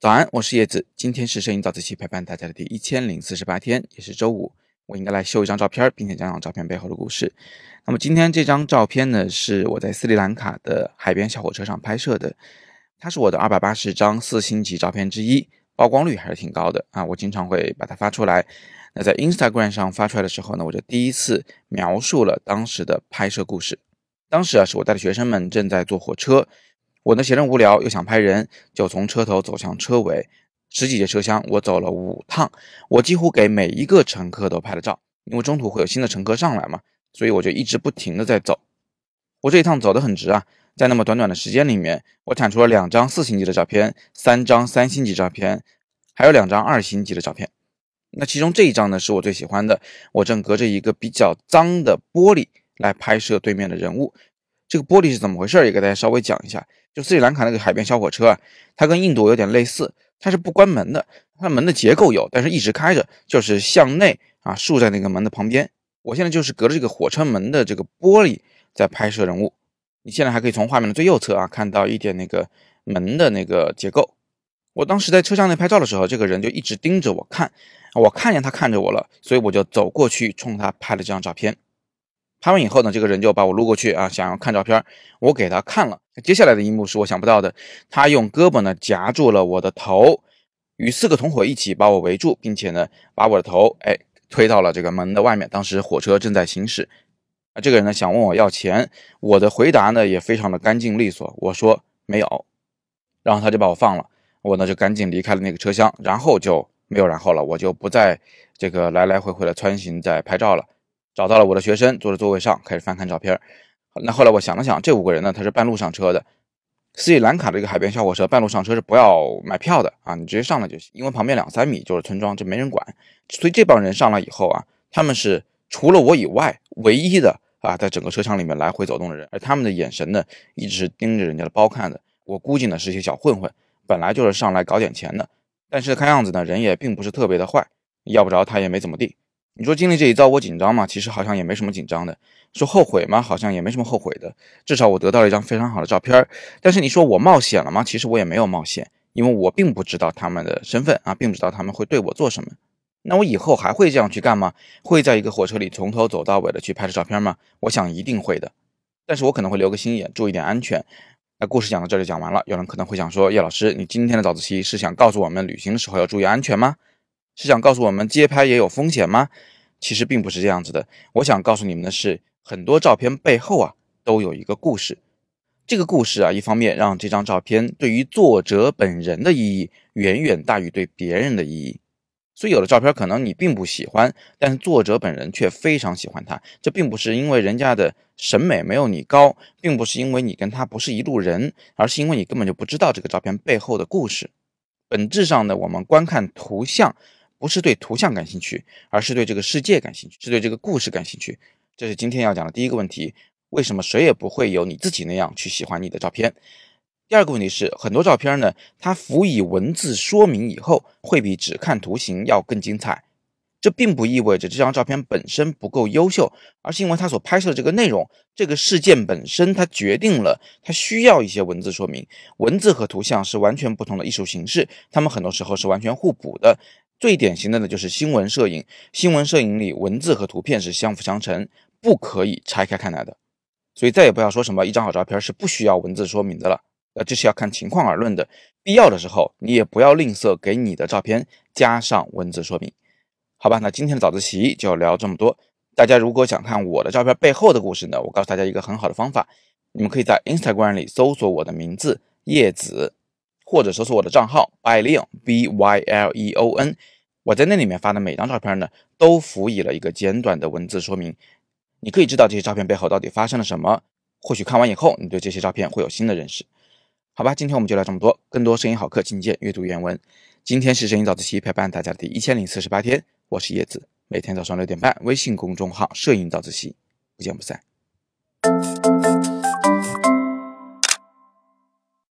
早安，我是叶子。今天是摄影早自习陪伴大家的第一千零四十八天，也是周五。我应该来秀一张照片，并且讲讲照片背后的故事。那么今天这张照片呢，是我在斯里兰卡的海边小火车上拍摄的。它是我的二百八十张四星级照片之一，曝光率还是挺高的啊！我经常会把它发出来。那在 Instagram 上发出来的时候呢，我就第一次描述了当时的拍摄故事。当时啊，是我带的学生们正在坐火车。我呢闲着无聊，又想拍人，就从车头走向车尾，十几节车厢，我走了五趟，我几乎给每一个乘客都拍了照，因为中途会有新的乘客上来嘛，所以我就一直不停的在走。我这一趟走得很值啊，在那么短短的时间里面，我产出了两张四星级的照片，三张三星级照片，还有两张二星级的照片。那其中这一张呢是我最喜欢的，我正隔着一个比较脏的玻璃来拍摄对面的人物。这个玻璃是怎么回事？也给大家稍微讲一下。就斯里兰卡那个海边小火车啊，它跟印度有点类似，它是不关门的，它门的结构有，但是一直开着，就是向内啊竖在那个门的旁边。我现在就是隔着这个火车门的这个玻璃在拍摄人物。你现在还可以从画面的最右侧啊看到一点那个门的那个结构。我当时在车厢内拍照的时候，这个人就一直盯着我看，我看见他看着我了，所以我就走过去冲他拍了这张照片。拍完以后呢，这个人就把我撸过去啊，想要看照片。我给他看了，接下来的一幕是我想不到的。他用胳膊呢夹住了我的头，与四个同伙一起把我围住，并且呢把我的头哎推到了这个门的外面。当时火车正在行驶，啊，这个人呢想问我要钱，我的回答呢也非常的干净利索，我说没有，然后他就把我放了，我呢就赶紧离开了那个车厢，然后就没有然后了，我就不再这个来来回回的穿行在拍照了。找到了我的学生，坐在座位上开始翻看照片。那后来我想了想，这五个人呢，他是半路上车的。斯里兰卡的一个海边小火车，半路上车是不要买票的啊，你直接上来就行，因为旁边两三米就是村庄，这没人管。所以这帮人上来以后啊，他们是除了我以外唯一的啊，在整个车厢里面来回走动的人，而他们的眼神呢，一直是盯着人家的包看的。我估计呢，是些小混混，本来就是上来搞点钱的，但是看样子呢，人也并不是特别的坏，要不着他也没怎么地。你说经历这一遭我紧张吗？其实好像也没什么紧张的。说后悔吗？好像也没什么后悔的。至少我得到了一张非常好的照片。但是你说我冒险了吗？其实我也没有冒险，因为我并不知道他们的身份啊，并不知道他们会对我做什么。那我以后还会这样去干吗？会在一个火车里从头走到尾的去拍摄照片吗？我想一定会的。但是我可能会留个心眼，注意点安全。那故事讲到这里讲完了，有人可能会想说：叶老师，你今天的早自习是想告诉我们旅行的时候要注意安全吗？是想告诉我们街拍也有风险吗？其实并不是这样子的。我想告诉你们的是，很多照片背后啊都有一个故事。这个故事啊，一方面让这张照片对于作者本人的意义远远大于对别人的意义。所以有的照片可能你并不喜欢，但是作者本人却非常喜欢它。这并不是因为人家的审美没有你高，并不是因为你跟他不是一路人，而是因为你根本就不知道这个照片背后的故事。本质上呢，我们观看图像。不是对图像感兴趣，而是对这个世界感兴趣，是对这个故事感兴趣。这是今天要讲的第一个问题：为什么谁也不会有你自己那样去喜欢你的照片？第二个问题是，很多照片呢，它辅以文字说明以后，会比只看图形要更精彩。这并不意味着这张照片本身不够优秀，而是因为它所拍摄的这个内容，这个事件本身，它决定了它需要一些文字说明。文字和图像是完全不同的艺术形式，它们很多时候是完全互补的。最典型的呢，就是新闻摄影。新闻摄影里，文字和图片是相辅相成，不可以拆开看来的。所以再也不要说什么一张好照片是不需要文字说明的了。呃，这是要看情况而论的。必要的时候，你也不要吝啬给你的照片加上文字说明。好吧，那今天的早自习就聊这么多。大家如果想看我的照片背后的故事呢，我告诉大家一个很好的方法，你们可以在 Instagram 里搜索我的名字叶子。或者搜索我的账号 byleon b y l e o n，我在那里面发的每张照片呢，都辅以了一个简短的文字说明，你可以知道这些照片背后到底发生了什么。或许看完以后，你对这些照片会有新的认识。好吧，今天我们就聊这么多，更多摄影好课，请见阅读原文。今天是摄影早自习陪伴大家的第一千零四十八天，我是叶子，每天早上六点半，微信公众号摄影早自习，不见不散。